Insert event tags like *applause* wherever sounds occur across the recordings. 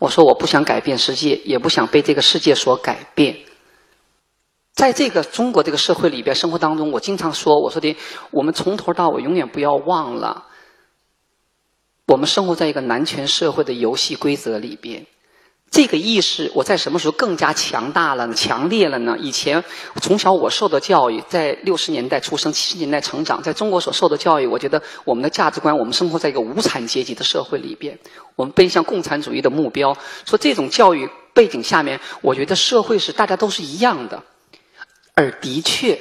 我说我不想改变世界，也不想被这个世界所改变。在这个中国这个社会里边，生活当中，我经常说，我说的，我们从头到尾永远不要忘了，我们生活在一个男权社会的游戏规则里边。这个意识，我在什么时候更加强大了、强烈了呢？以前从小我受的教育，在六十年代出生、七十年代成长，在中国所受的教育，我觉得我们的价值观，我们生活在一个无产阶级的社会里边，我们奔向共产主义的目标。说这种教育背景下面，我觉得社会是大家都是一样的。而的确，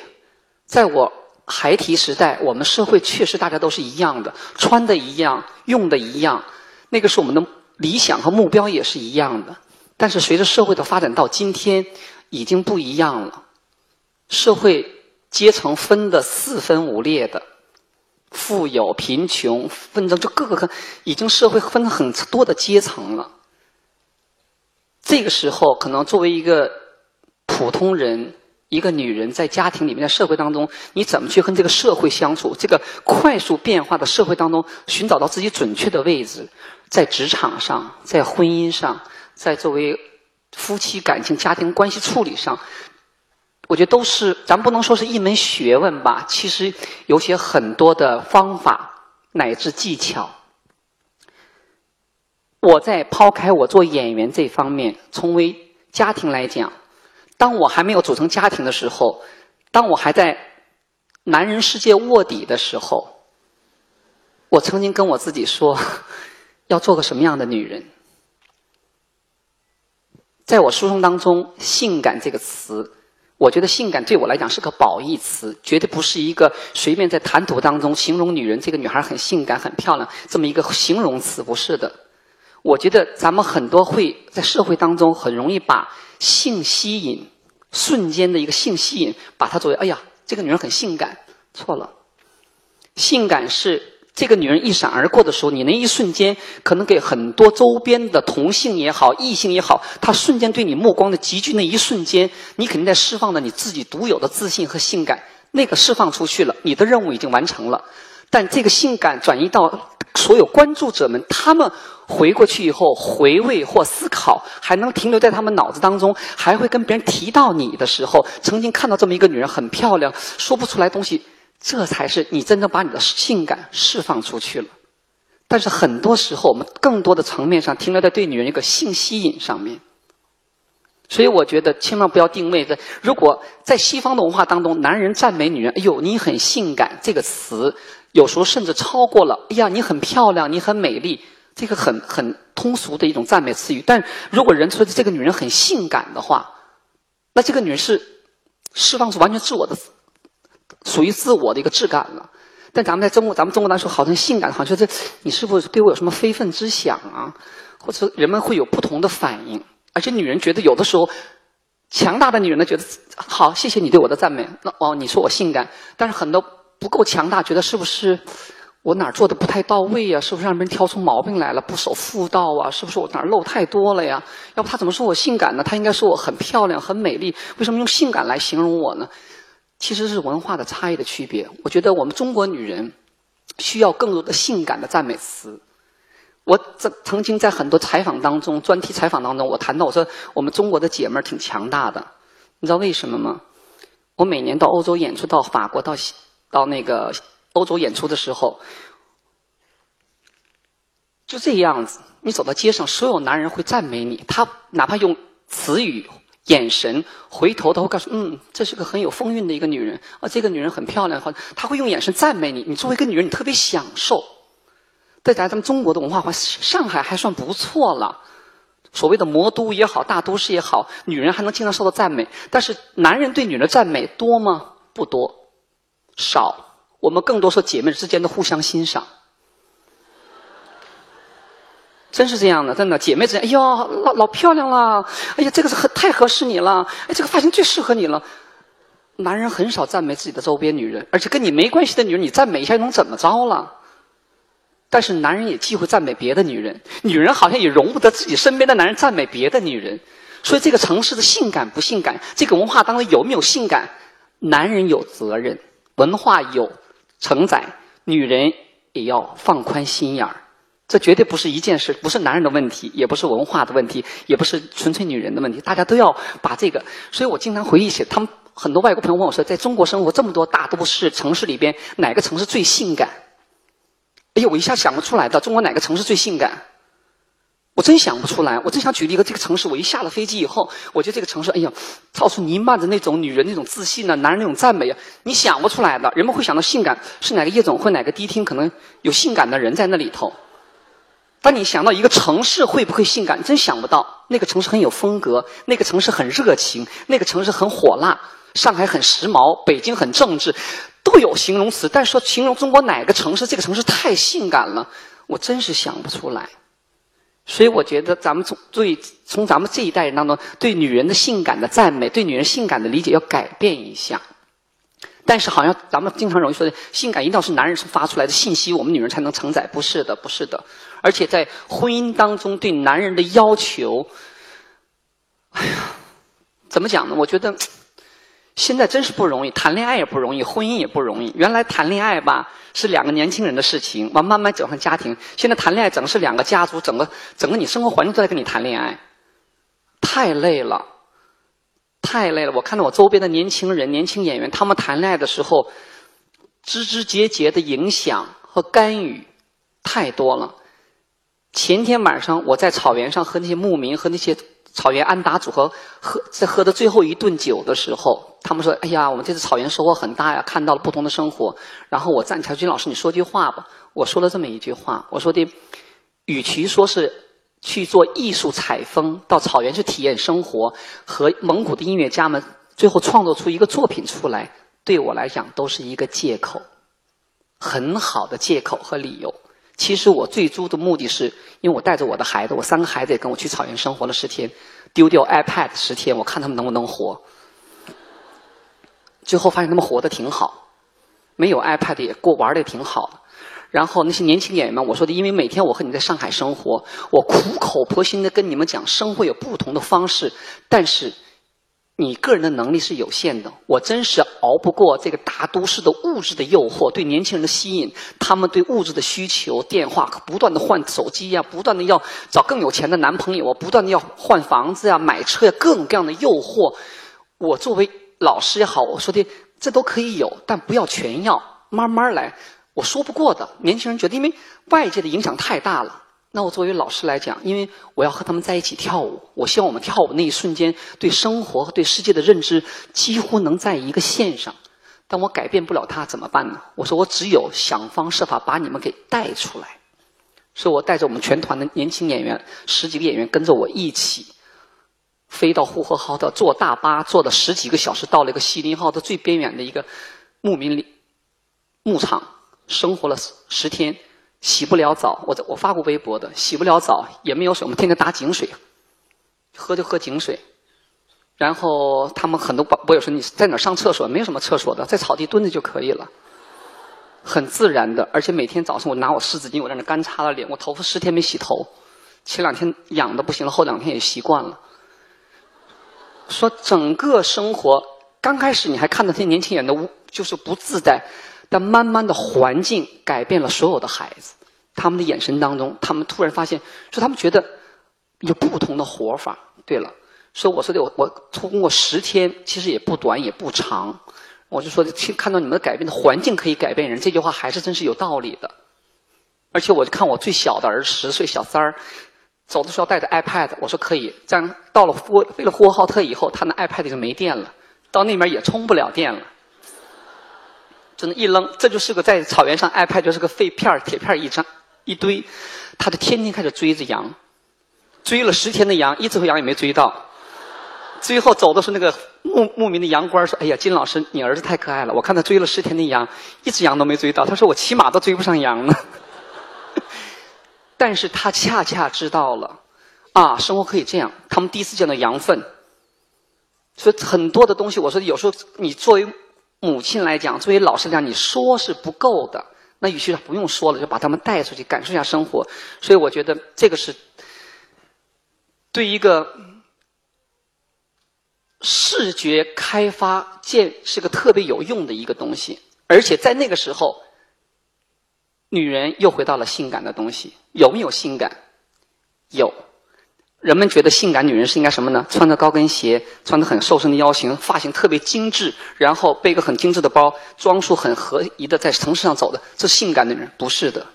在我孩提时代，我们社会确实大家都是一样的，穿的一样，用的一样，那个是我们的。理想和目标也是一样的，但是随着社会的发展到今天，已经不一样了。社会阶层分的四分五裂的，富有、贫穷、纷争，就各个已经社会分很多的阶层了。这个时候，可能作为一个普通人，一个女人，在家庭里面，在社会当中，你怎么去跟这个社会相处？这个快速变化的社会当中，寻找到自己准确的位置。在职场上，在婚姻上，在作为夫妻感情、家庭关系处理上，我觉得都是，咱不能说是一门学问吧。其实有些很多的方法乃至技巧。我在抛开我做演员这方面，从为家庭来讲，当我还没有组成家庭的时候，当我还在男人世界卧底的时候，我曾经跟我自己说。要做个什么样的女人？在我书中当中，“性感”这个词，我觉得“性感”对我来讲是个褒义词，绝对不是一个随便在谈吐当中形容女人这个女孩很性感、很漂亮这么一个形容词，不是的。我觉得咱们很多会在社会当中很容易把性吸引瞬间的一个性吸引，把它作为“哎呀，这个女人很性感”，错了。性感是。这个女人一闪而过的时候，你那一瞬间可能给很多周边的同性也好、异性也好，她瞬间对你目光的集聚那一瞬间，你肯定在释放着你自己独有的自信和性感。那个释放出去了，你的任务已经完成了。但这个性感转移到所有关注者们，他们回过去以后回味或思考，还能停留在他们脑子当中，还会跟别人提到你的时候，曾经看到这么一个女人很漂亮，说不出来东西。这才是你真正把你的性感释放出去了，但是很多时候我们更多的层面上停留在对女人一个性吸引上面，所以我觉得千万不要定位在如果在西方的文化当中，男人赞美女人，哎呦你很性感这个词，有时候甚至超过了，哎呀你很漂亮，你很美丽，这个很很通俗的一种赞美词语。但如果人说这个女人很性感的话，那这个女人是释放出完全自我的。属于自我的一个质感了，但咱们在中国，咱们中国来说，好像性感，好像这你是否对我有什么非分之想啊？或者人们会有不同的反应，而且女人觉得有的时候，强大的女人呢觉得好，谢谢你对我的赞美，那哦你说我性感，但是很多不够强大，觉得是不是我哪儿做的不太到位呀？是不是让别人挑出毛病来了？不守妇道啊？是不是我哪儿漏太多了呀？要不他怎么说我性感呢？他应该说我很漂亮、很美丽，为什么用性感来形容我呢？其实是文化的差异的区别。我觉得我们中国女人需要更多的性感的赞美词。我曾曾经在很多采访当中、专题采访当中，我谈到我说我们中国的姐妹儿挺强大的。你知道为什么吗？我每年到欧洲演出，到法国、到到那个欧洲演出的时候，就这样子，你走到街上，所有男人会赞美你，他哪怕用词语。眼神回头，他会告诉嗯，这是个很有风韵的一个女人啊，这个女人很漂亮，好，他会用眼神赞美你。你作为一个女人，你特别享受。在咱们中国的文化环上海还算不错了，所谓的魔都也好，大都市也好，女人还能经常受到赞美。但是男人对女人的赞美多吗？不多，少。我们更多是姐妹之间的互相欣赏。真是这样的，真的姐妹之间，哎呦，老老漂亮了，哎呀，这个是很太合适你了，哎，这个发型最适合你了。男人很少赞美自己的周边女人，而且跟你没关系的女人，你赞美一下又能怎么着了？但是男人也忌讳赞美别的女人，女人好像也容不得自己身边的男人赞美别的女人。所以这个城市的性感不性感，这个文化当中有没有性感，男人有责任，文化有承载，女人也要放宽心眼儿。这绝对不是一件事，不是男人的问题，也不是文化的问题，也不是纯粹女人的问题。大家都要把这个，所以我经常回忆起他们很多外国朋友问我说，在中国生活这么多大都市城市里边，哪个城市最性感？哎呦，我一下想不出来的。中国哪个城市最性感？我真想不出来。我真想举例一个这个城市，我一下了飞机以后，我觉得这个城市，哎呀，到处弥漫着那种女人那种自信呢，男人那种赞美啊，你想不出来的。人们会想到性感是哪个夜总会、哪个迪厅，可能有性感的人在那里头。当你想到一个城市会不会性感，真想不到。那个城市很有风格，那个城市很热情，那个城市很火辣。上海很时髦，北京很政治，都有形容词。但是说形容中国哪个城市，这个城市太性感了，我真是想不出来。所以我觉得咱们从对从咱们这一代人当中，对女人的性感的赞美，对女人性感的理解要改变一下。但是好像咱们经常容易说的，性感一定要是男人发出来的信息，我们女人才能承载。不是的，不是的。而且在婚姻当中对男人的要求，哎呀，怎么讲呢？我觉得现在真是不容易，谈恋爱也不容易，婚姻也不容易。原来谈恋爱吧是两个年轻人的事情，完慢慢走上家庭。现在谈恋爱整个是两个家族，整个整个你生活环境都在跟你谈恋爱，太累了。太累了！我看到我周边的年轻人、年轻演员，他们谈恋爱的时候，枝枝节节的影响和干预太多了。前天晚上我在草原上和那些牧民和那些草原安达组合喝在喝的最后一顿酒的时候，他们说：“哎呀，我们这次草原收获很大呀，看到了不同的生活。”然后我站起来，君老师，你说句话吧。我说了这么一句话，我说的，与其说是。去做艺术采风，到草原去体验生活，和蒙古的音乐家们最后创作出一个作品出来，对我来讲都是一个借口，很好的借口和理由。其实我最初的目的是，因为我带着我的孩子，我三个孩子也跟我去草原生活了十天，丢掉 iPad 十天，我看他们能不能活。最后发现他们活得挺好，没有 iPad 也过玩的也挺好的。然后那些年轻演员们，我说的，因为每天我和你在上海生活，我苦口婆心的跟你们讲，生活有不同的方式，但是你个人的能力是有限的。我真是熬不过这个大都市的物质的诱惑，对年轻人的吸引，他们对物质的需求，电话不断的换手机呀，不断的要找更有钱的男朋友啊，不断的要换房子呀、买车呀，各种各样的诱惑。我作为老师也好，我说的这都可以有，但不要全要，慢慢来。我说不过的，年轻人觉得因为外界的影响太大了。那我作为老师来讲，因为我要和他们在一起跳舞，我希望我们跳舞那一瞬间，对生活和对世界的认知几乎能在一个线上。但我改变不了他怎么办呢？我说我只有想方设法把你们给带出来。所以我带着我们全团的年轻演员，十几个演员跟着我一起飞到呼和浩特，坐大巴坐了十几个小时，到了一个锡林浩特最边远的一个牧民里牧场。生活了十天，洗不了澡。我我发过微博的，洗不了澡，也没有水，我们天天打井水，喝就喝井水。然后他们很多博友说你在哪上厕所？没有什么厕所的，在草地蹲着就可以了，很自然的。而且每天早上我拿我湿纸巾，我在那干擦了脸。我头发十天没洗头，前两天痒的不行了，后两天也习惯了。说整个生活刚开始你还看到那些年轻人的就是不自在。但慢慢的环境改变了所有的孩子，他们的眼神当中，他们突然发现，说他们觉得有不同的活法。对了，说我说的，我我通过十天，其实也不短也不长，我就说，去看到你们的改变的环境可以改变人，这句话还是真是有道理的。而且我就看我最小的儿子十岁小三儿，走的时候带着 iPad，我说可以。这样到了呼为了呼和浩特以后，他那 iPad 就没电了，到那边也充不了电了。真的，一扔，这就是个在草原上，iPad 就是个废片铁片一张一堆，他就天天开始追着羊，追了十天的羊，一只羊也没追到。最后走的时候，那个牧牧民的羊倌说：“哎呀，金老师，你儿子太可爱了，我看他追了十天的羊，一只羊都没追到。他说我骑马都追不上羊呢。” *laughs* 但是他恰恰知道了，啊，生活可以这样。他们第一次见到羊粪，所以很多的东西，我说有时候你作为。母亲来讲，作为老师来讲，你说是不够的。那与其不用说了，就把他们带出去，感受一下生活。所以我觉得这个是对一个视觉开发建是个特别有用的一个东西。而且在那个时候，女人又回到了性感的东西，有没有性感？有。人们觉得性感女人是应该什么呢？穿着高跟鞋，穿着很瘦身的腰型，发型特别精致，然后背个很精致的包，装束很合宜的在城市上走的，这性感女人不是的。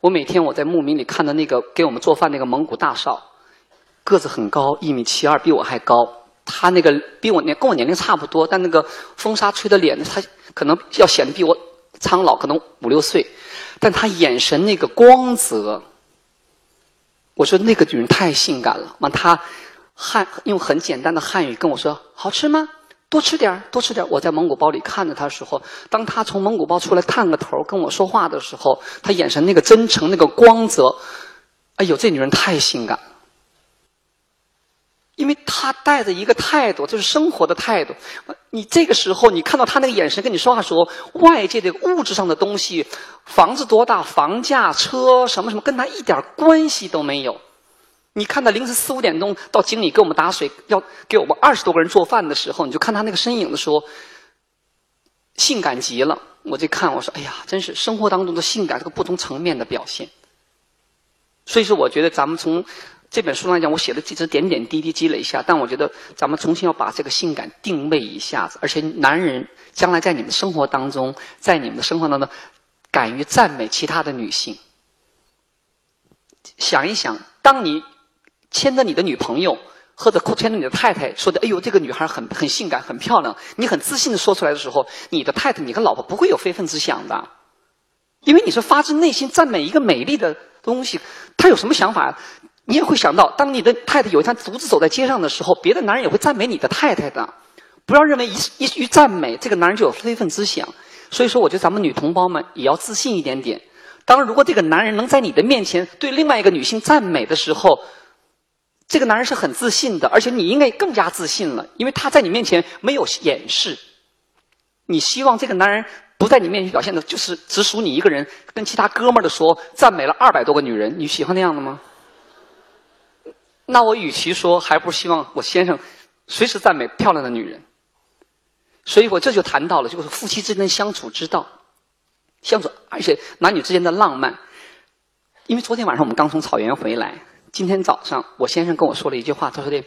我每天我在牧民里看到那个给我们做饭那个蒙古大少，个子很高，一米七二，比我还高。他那个比我年跟我年龄差不多，但那个风沙吹的脸，他可能要显得比我苍老，可能五六岁，但他眼神那个光泽。我说那个女人太性感了，完她汉用很简单的汉语跟我说：“好吃吗？多吃点多吃点我在蒙古包里看着她的时候，当她从蒙古包出来探个头跟我说话的时候，她眼神那个真诚那个光泽，哎呦，这女人太性感。因为他带着一个态度，就是生活的态度。你这个时候你看到他那个眼神跟你说话的时候，外界的物质上的东西，房子多大、房价、车什么什么，跟他一点关系都没有。你看到凌晨四五点钟到井里给我们打水，要给我们二十多个人做饭的时候，你就看他那个身影的时候，性感极了。我就看我说，哎呀，真是生活当中的性感这个不同层面的表现。所以说，我觉得咱们从。这本书来讲，我写的几只点点滴滴积累一下，但我觉得咱们重新要把这个性感定位一下子，而且男人将来在你们生活当中，在你们的生活当中，敢于赞美其他的女性。想一想，当你牵着你的女朋友或者牵着你的太太说的“哎呦，这个女孩很很性感，很漂亮”，你很自信的说出来的时候，你的太太、你和老婆不会有非分之想的，因为你是发自内心赞美一个美丽的东西，她有什么想法？你也会想到，当你的太太有一天独自走在街上的时候，别的男人也会赞美你的太太的。不要认为一一句赞美，这个男人就有非分之想。所以说，我觉得咱们女同胞们也要自信一点点。当，如果这个男人能在你的面前对另外一个女性赞美的时候，这个男人是很自信的，而且你应该更加自信了，因为他在你面前没有掩饰。你希望这个男人不在你面前表现的就是只属你一个人，跟其他哥们儿的说赞美了二百多个女人，你喜欢那样的吗？那我与其说，还不如希望我先生随时赞美漂亮的女人。所以我这就谈到了，就是夫妻之间相处之道，相处，而且男女之间的浪漫。因为昨天晚上我们刚从草原回来，今天早上我先生跟我说了一句话，他说的：“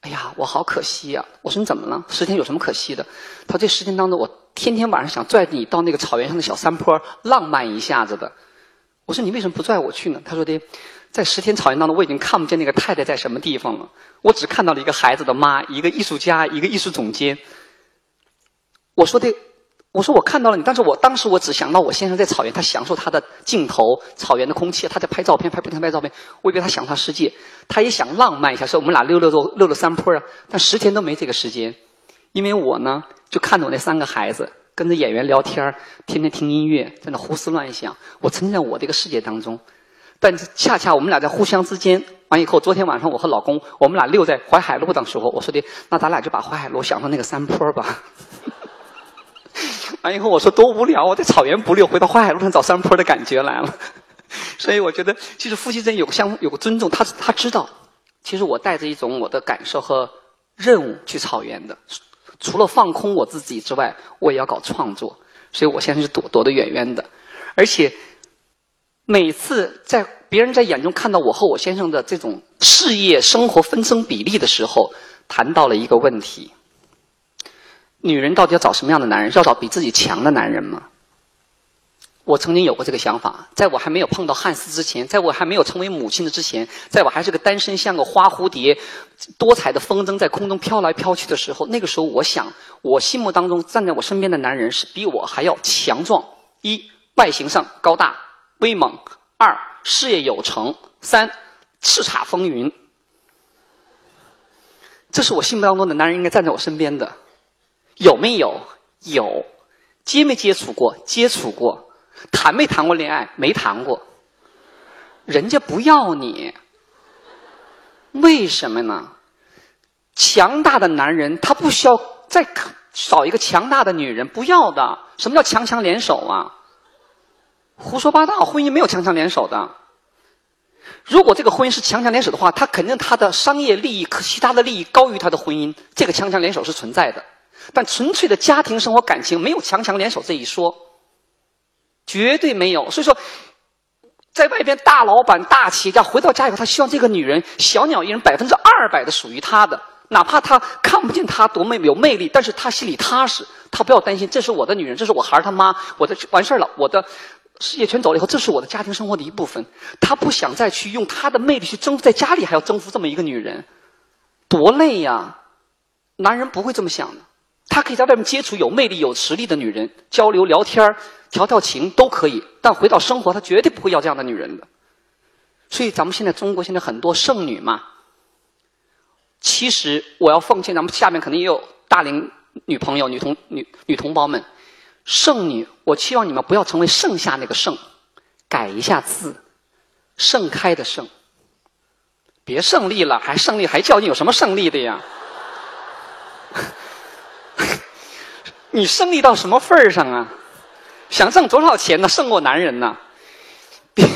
哎呀，我好可惜呀。”我说：“你怎么了？十天有什么可惜的？”他说：“这十天当中，我天天晚上想拽你到那个草原上的小山坡浪漫一下子的。”我说：“你为什么不拽我去呢？”他说的。在十天草原当中，我已经看不见那个太太在什么地方了。我只看到了一个孩子的妈，一个艺术家，一个艺术总监。我说的，我说我看到了你，但是我当时我只想到我先生在草原，他享受他的镜头，草原的空气，他在拍照片，拍不停拍照片。我以为他享受世界，他也想浪漫一下，说我们俩溜溜溜溜溜山坡啊。但十天都没这个时间，因为我呢就看着我那三个孩子，跟着演员聊天天天听音乐，在那胡思乱想。我沉浸在我这个世界当中。但恰恰我们俩在互相之间完以后，昨天晚上我和老公，我们俩溜在淮海路的时候，我说的，那咱俩就把淮海路想成那个山坡吧。*laughs* 完以后我说多无聊，我在草原不溜，回到淮海路上找山坡的感觉来了。*laughs* 所以我觉得，其实夫妻之间有个相有个尊重，他他知道，其实我带着一种我的感受和任务去草原的，除了放空我自己之外，我也要搞创作，所以我现在是躲躲得远远的，而且。每次在别人在眼中看到我和我先生的这种事业生活分成比例的时候，谈到了一个问题：女人到底要找什么样的男人？要找比自己强的男人吗？我曾经有过这个想法，在我还没有碰到汉斯之前，在我还没有成为母亲的之前，在我还是个单身像个花蝴蝶，多彩的风筝在空中飘来飘去的时候，那个时候我想，我心目当中站在我身边的男人是比我还要强壮，一外形上高大。威猛，二事业有成，三叱咤风云。这是我心目当中的男人应该站在我身边的，有没有？有，接没接触过？接触过，谈没谈过恋爱？没谈过。人家不要你，为什么呢？强大的男人他不需要再找一个强大的女人，不要的。什么叫强强联手啊？胡说八道！婚姻没有强强联手的。如果这个婚姻是强强联手的话，他肯定他的商业利益和、其他的利益高于他的婚姻，这个强强联手是存在的。但纯粹的家庭生活感情没有强强联手这一说。绝对没有。所以说，在外边大老板、大企业家回到家以后，他希望这个女人小鸟依人，百分之二百的属于他的。哪怕他看不见她多么有魅力，但是他心里踏实，他不要担心，这是我的女人，这是我孩儿他妈，我的完事儿了，我的事业全走了以后，这是我的家庭生活的一部分。他不想再去用他的魅力去征服，在家里还要征服这么一个女人，多累呀！男人不会这么想的，他可以在外面接触有魅力、有实力的女人，交流聊天调调情都可以，但回到生活，他绝对不会要这样的女人的。所以，咱们现在中国现在很多剩女嘛。其实我要奉劝咱们下面肯定也有大龄女朋友、女同女女同胞们，剩女，我期望你们不要成为剩下那个剩，改一下字，盛开的盛，别胜利了，还胜利还较劲，有什么胜利的呀？*laughs* 你胜利到什么份儿上啊？想挣多少钱呢？胜过男人呢？别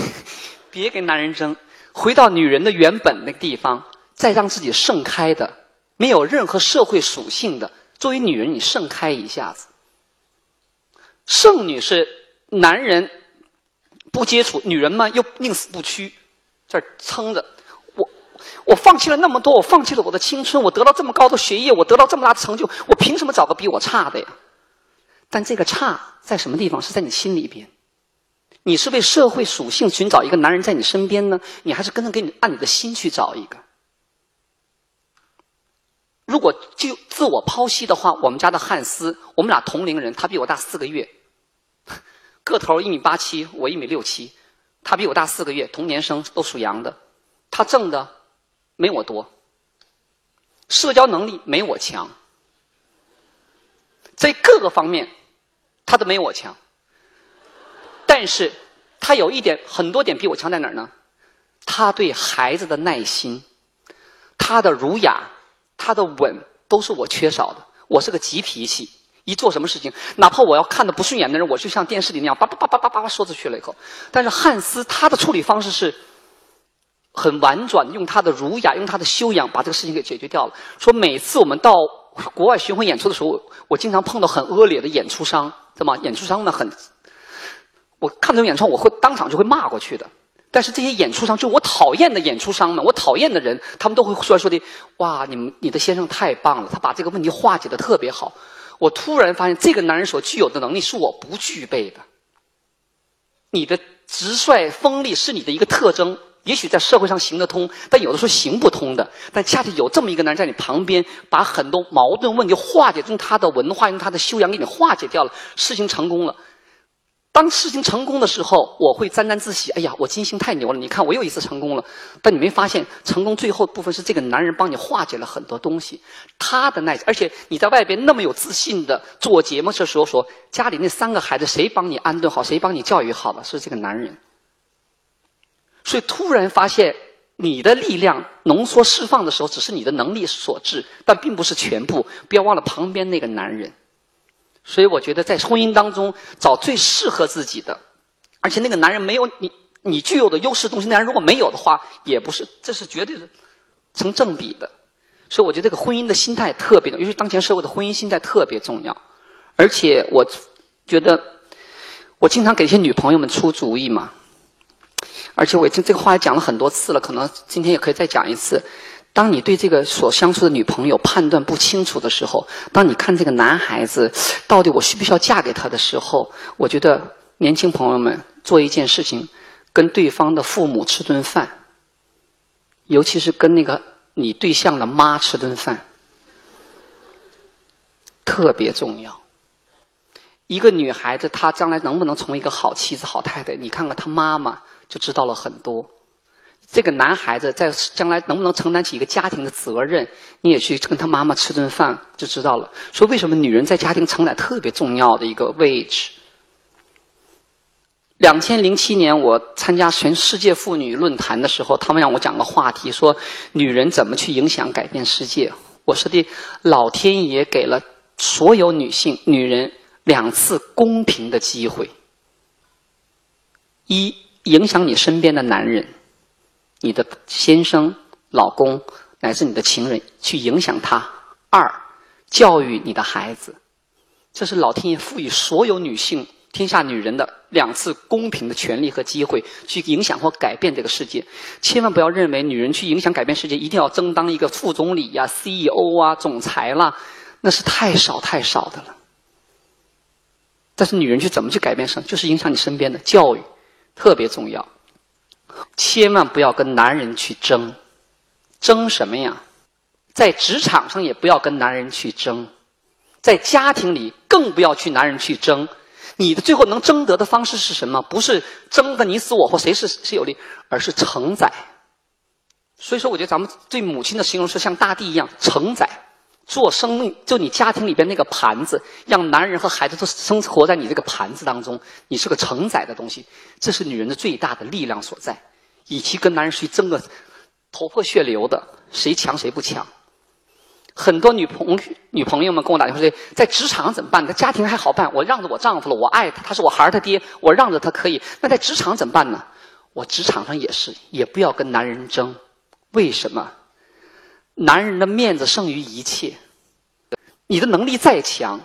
别跟男人争，回到女人的原本那个地方。再让自己盛开的，没有任何社会属性的，作为女人，你盛开一下子。剩女是男人不接触，女人嘛又宁死不屈，这儿撑着。我我放弃了那么多，我放弃了我的青春，我得到这么高的学业，我得到这么大的成就，我凭什么找个比我差的呀？但这个差在什么地方？是在你心里边。你是为社会属性寻找一个男人在你身边呢，你还是跟着给你按你的心去找一个？如果就自我剖析的话，我们家的汉斯，我们俩同龄人，他比我大四个月，*laughs* 个头一米八七，我一米六七，他比我大四个月，同年生，都属羊的，他挣的没我多，社交能力没我强，在各个方面他都没我强，但是他有一点很多点比我强在哪儿呢？他对孩子的耐心，他的儒雅。他的稳都是我缺少的。我是个急脾气，一做什么事情，哪怕我要看的不顺眼的人，我就像电视里那样叭叭叭叭叭叭说出去了以后。但是汉斯他的处理方式是很婉转，用他的儒雅，用他的修养把这个事情给解决掉了。说每次我们到国外巡回演出的时候，我经常碰到很恶劣的演出商，对吗？演出商呢很，我看这种演出，我会当场就会骂过去的。但是这些演出商，就我讨厌的演出商们，我讨厌的人，他们都会说说的，哇，你们你的先生太棒了，他把这个问题化解的特别好。我突然发现，这个男人所具有的能力是我不具备的。你的直率锋利是你的一个特征，也许在社会上行得通，但有的时候行不通的。但恰恰有这么一个男人在你旁边，把很多矛盾问题化解，用他的文化，用他的修养给你化解掉了，事情成功了。当事情成功的时候，我会沾沾自喜。哎呀，我金星太牛了！你看，我又一次成功了。但你没发现，成功最后部分是这个男人帮你化解了很多东西。他的耐，而且你在外边那么有自信的做节目的时候说，家里那三个孩子谁帮你安顿好，谁帮你教育好了？是这个男人。所以突然发现，你的力量浓缩释放的时候，只是你的能力所致，但并不是全部。不要忘了旁边那个男人。所以我觉得，在婚姻当中找最适合自己的，而且那个男人没有你你具有的优势东西，那人如果没有的话，也不是，这是绝对的成正比的。所以我觉得这个婚姻的心态特别的，尤其当前社会的婚姻心态特别重要。而且我觉得，我经常给一些女朋友们出主意嘛，而且我这这个话也讲了很多次了，可能今天也可以再讲一次。当你对这个所相处的女朋友判断不清楚的时候，当你看这个男孩子到底我需不需要嫁给他的时候，我觉得年轻朋友们做一件事情，跟对方的父母吃顿饭，尤其是跟那个你对象的妈吃顿饭，特别重要。一个女孩子她将来能不能成为一个好妻子、好太太，你看看她妈妈就知道了很多。这个男孩子在将来能不能承担起一个家庭的责任，你也去跟他妈妈吃顿饭就知道了。说为什么女人在家庭承载特别重要的一个位置？两千零七年我参加全世界妇女论坛的时候，他们让我讲个话题，说女人怎么去影响改变世界。我说的老天爷给了所有女性、女人两次公平的机会：一，影响你身边的男人。你的先生、老公乃至你的情人去影响他；二，教育你的孩子，这是老天爷赋予所有女性天下女人的两次公平的权利和机会，去影响或改变这个世界。千万不要认为女人去影响改变世界，一定要争当一个副总理呀、CEO 啊、总裁啦，那是太少太少的了。但是女人去怎么去改变生，就是影响你身边的教育，特别重要。千万不要跟男人去争，争什么呀？在职场上也不要跟男人去争，在家庭里更不要去男人去争。你的最后能争得的方式是什么？不是争个你死我活，谁是谁有利，而是承载。所以说，我觉得咱们对母亲的形容是像大地一样承载，做生命，就你家庭里边那个盘子，让男人和孩子都生活在你这个盘子当中，你是个承载的东西。这是女人的最大的力量所在。与其跟男人去争个头破血流的，谁强谁不强？很多女朋女朋友们跟我打电话说，在职场怎么办？在家庭还好办，我让着我丈夫了，我爱他，他是我孩儿他爹，我让着他可以。那在职场怎么办呢？我职场上也是，也不要跟男人争。为什么？男人的面子胜于一切。你的能力再强，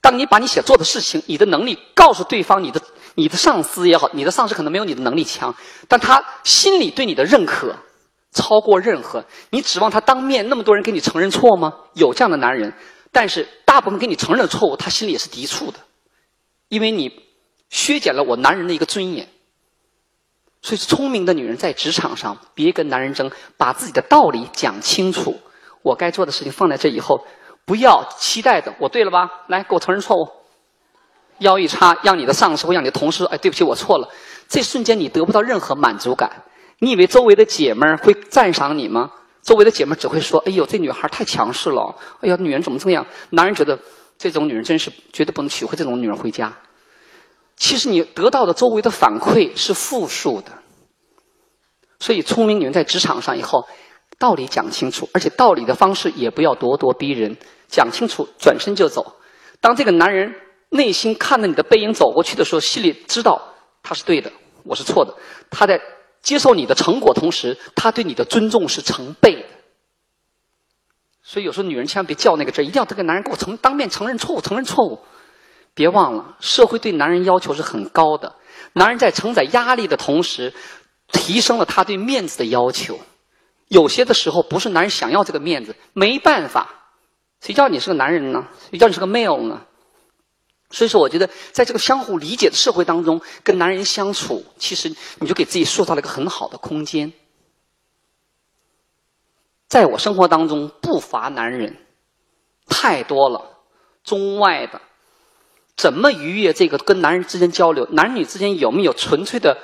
当你把你想做的事情，你的能力告诉对方，你的你的上司也好，你的上司可能没有你的能力强，但他心里对你的认可。超过任何，你指望他当面那么多人给你承认错吗？有这样的男人，但是大部分给你承认的错误，他心里也是抵触的，因为你削减了我男人的一个尊严。所以，聪明的女人在职场上别跟男人争，把自己的道理讲清楚。我该做的事情放在这以后，不要期待的我对了吧？来，给我承认错误，腰一叉，让你的上司或让你的同事，哎，对不起，我错了。这瞬间你得不到任何满足感。你以为周围的姐们儿会赞赏你吗？周围的姐们儿只会说：“哎呦，这女孩太强势了！哎呀，女人怎么这样？”男人觉得这种女人真是绝对不能娶回这种女人回家。其实你得到的周围的反馈是负数的。所以，聪明女人在职场上以后，道理讲清楚，而且道理的方式也不要咄咄逼人，讲清楚，转身就走。当这个男人内心看着你的背影走过去的时候，心里知道他是对的，我是错的，他在。接受你的成果，同时他对你的尊重是成倍的。所以有时候女人千万别较那个真，一定要这个男人给我承当面承认错误，承认错误。别忘了，社会对男人要求是很高的。男人在承载压力的同时，提升了他对面子的要求。有些的时候，不是男人想要这个面子，没办法。谁叫你是个男人呢？谁叫你是个 male 呢？所以说，我觉得在这个相互理解的社会当中，跟男人相处，其实你就给自己塑造了一个很好的空间。在我生活当中，不乏男人，太多了，中外的，怎么逾越这个跟男人之间交流？男女之间有没有纯粹的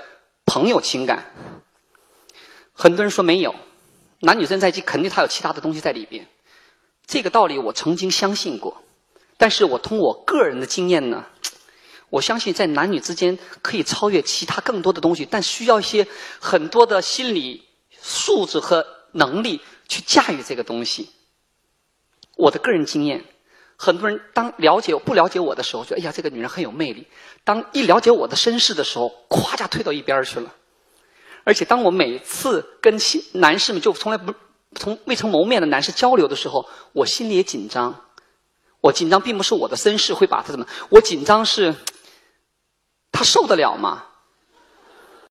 朋友情感？很多人说没有，男女之间在一起，肯定他有其他的东西在里边。这个道理我曾经相信过。但是我通过我个人的经验呢，我相信在男女之间可以超越其他更多的东西，但需要一些很多的心理素质和能力去驾驭这个东西。我的个人经验，很多人当了解不了解我的时候，觉得哎呀这个女人很有魅力；当一了解我的身世的时候，咵下退到一边去了。而且当我每次跟新男士们就从来不从未曾谋面的男士交流的时候，我心里也紧张。我紧张并不是我的身世会把他怎么，我紧张是，他受得了吗？